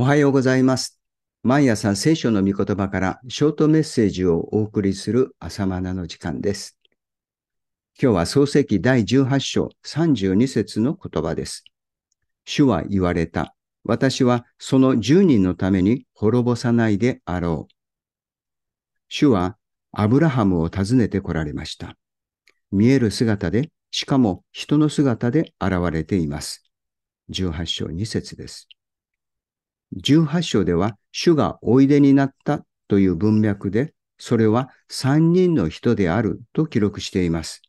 おはようございます。毎朝聖書の御言葉からショートメッセージをお送りする朝マナの時間です。今日は創世記第18章32節の言葉です。主は言われた。私はその10人のために滅ぼさないであろう。主はアブラハムを訪ねて来られました。見える姿で、しかも人の姿で現れています。18章2節です。18章では、主がおいでになったという文脈で、それは3人の人であると記録しています。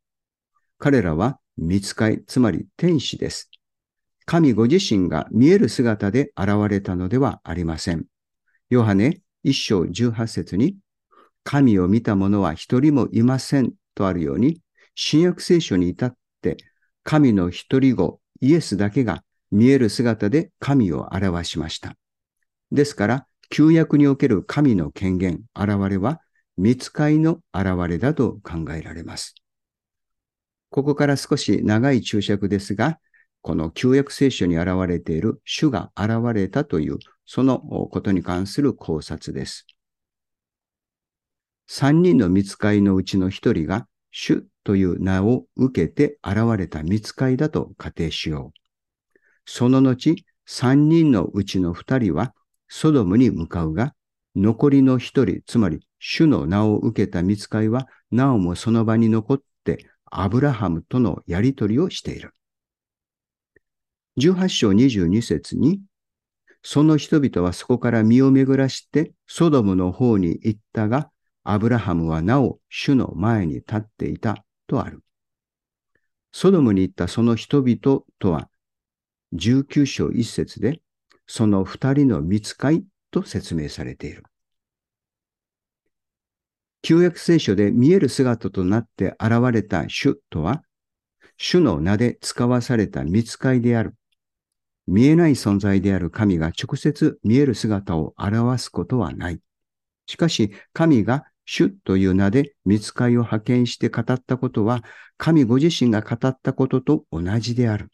彼らは見つかい、つまり天使です。神ご自身が見える姿で現れたのではありません。ヨハネ1章18節に、神を見た者は一人もいませんとあるように、新約聖書に至って、神の一人子イエスだけが見える姿で神を表しました。ですから、旧約における神の権限、現れは、見つかいの現れだと考えられます。ここから少し長い注釈ですが、この旧約聖書に現れている主が現れたという、そのことに関する考察です。三人の見つかいのうちの一人が、主という名を受けて現れた見つかいだと仮定しよう。その後、三人のうちの二人は、ソドムに向かうが、残りの一人、つまり主の名を受けた見つかいは、なおもその場に残って、アブラハムとのやりとりをしている。18章22節に、その人々はそこから身を巡らして、ソドムの方に行ったが、アブラハムはなお主の前に立っていたとある。ソドムに行ったその人々とは、19章1節で、その二人の見つかいと説明されている。旧約聖書で見える姿となって現れた主とは、主の名で使わされた見つかいである。見えない存在である神が直接見える姿を表すことはない。しかし、神が主という名で見つかいを派遣して語ったことは、神ご自身が語ったことと同じである。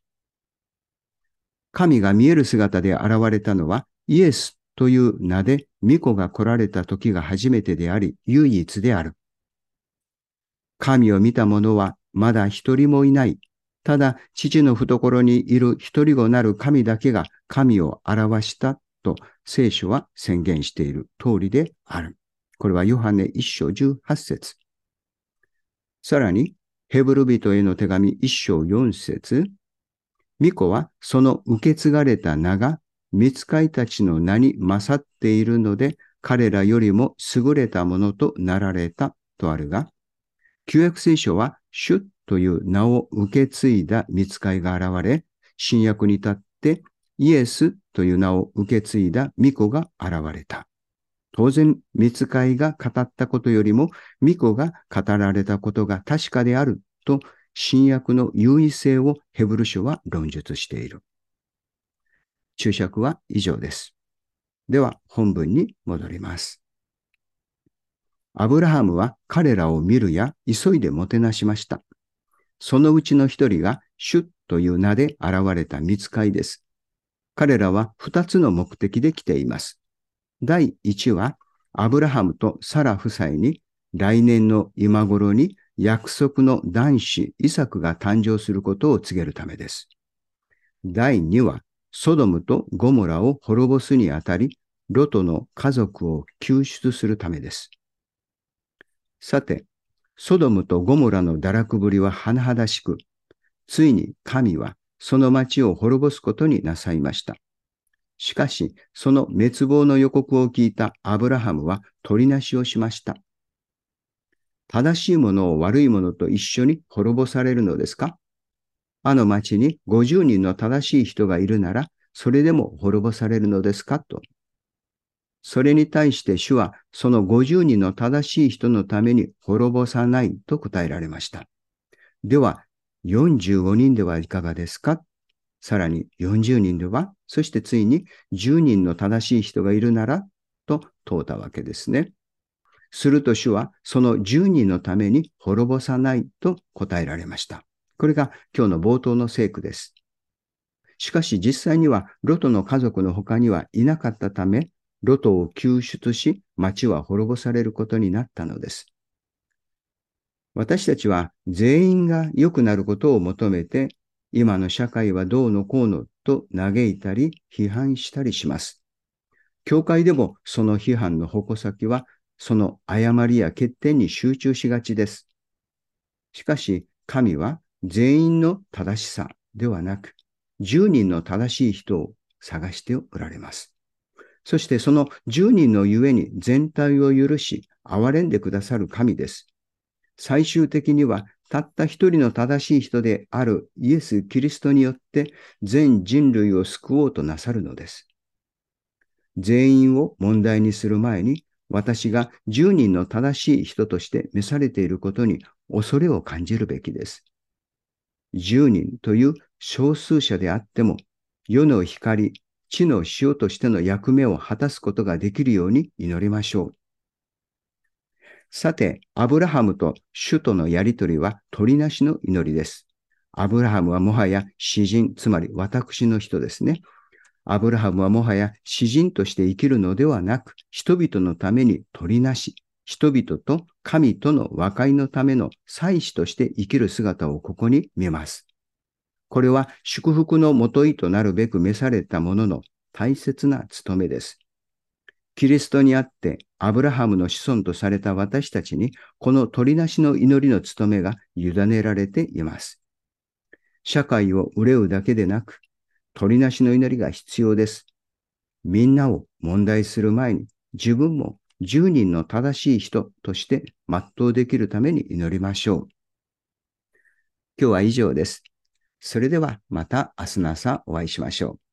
神が見える姿で現れたのはイエスという名で巫女が来られた時が初めてであり唯一である。神を見た者はまだ一人もいない。ただ父の懐にいる一人子なる神だけが神を表したと聖書は宣言している通りである。これはヨハネ一章十八節。さらにヘブル人への手紙一章四節。巫女はその受け継がれた名が見つかいたちの名に勝っているので彼らよりも優れたものとなられたとあるが、旧約聖書は主という名を受け継いだ見つかいが現れ、新約に立ってイエスという名を受け継いだ巫女が現れた。当然、見つかいが語ったことよりも、巫女が語られたことが確かであると新約の優位性をヘブル書は論述している。注釈は以上です。では本文に戻ります。アブラハムは彼らを見るや急いでもてなしました。そのうちの一人がシュッという名で現れた見つかいです。彼らは二つの目的で来ています。第一は、アブラハムとサラ夫妻に来年の今頃に約束の男子イサクが誕生することを告げるためです。第2は、ソドムとゴモラを滅ぼすにあたり、ロトの家族を救出するためです。さて、ソドムとゴモラの堕落ぶりは甚だしく、ついに神はその町を滅ぼすことになさいました。しかし、その滅亡の予告を聞いたアブラハムは取りなしをしました。正しいものを悪いものと一緒に滅ぼされるのですか？あの町に50人の正しい人がいるなら、それでも滅ぼされるのですか？と。それに対して主は、その50人の正しい人のために滅ぼさないと答えられました。では、45人ではいかがですか？さらに40人では、そしてついに10人の正しい人がいるなら、と問うたわけですね。すると主はその10人のために滅ぼさないと答えられました。これが今日の冒頭の聖句です。しかし実際にはロトの家族の他にはいなかったため、ロトを救出し、町は滅ぼされることになったのです。私たちは全員が良くなることを求めて、今の社会はどうのこうのと嘆いたり批判したりします。教会でもその批判の矛先はその誤りや欠点に集中しがちです。しかし神は全員の正しさではなく、10人の正しい人を探しておられます。そしてその10人のゆえに全体を許し、憐れんでくださる神です。最終的にはたった一人の正しい人であるイエス・キリストによって全人類を救おうとなさるのです。全員を問題にする前に私が10人の正しい人として召されていることに恐れを感じるべきです。10人という少数者であっても、世の光、地の塩としての役目を果たすことができるように祈りましょう。さて、アブラハムと主とのやりとりは取りなしの祈りです。アブラハムはもはや詩人、つまり私の人ですね。アブラハムはもはや詩人として生きるのではなく、人々のために取りなし、人々と神との和解のための祭司として生きる姿をここに見ます。これは祝福のもといとなるべく召されたものの大切な務めです。キリストにあってアブラハムの子孫とされた私たちにこの取りなしの祈りの務めが委ねられています。社会を憂うだけでなく、取りなしの祈りが必要です。みんなを問題する前に自分も10人の正しい人として全うできるために祈りましょう。今日は以上です。それではまた明日の朝お会いしましょう。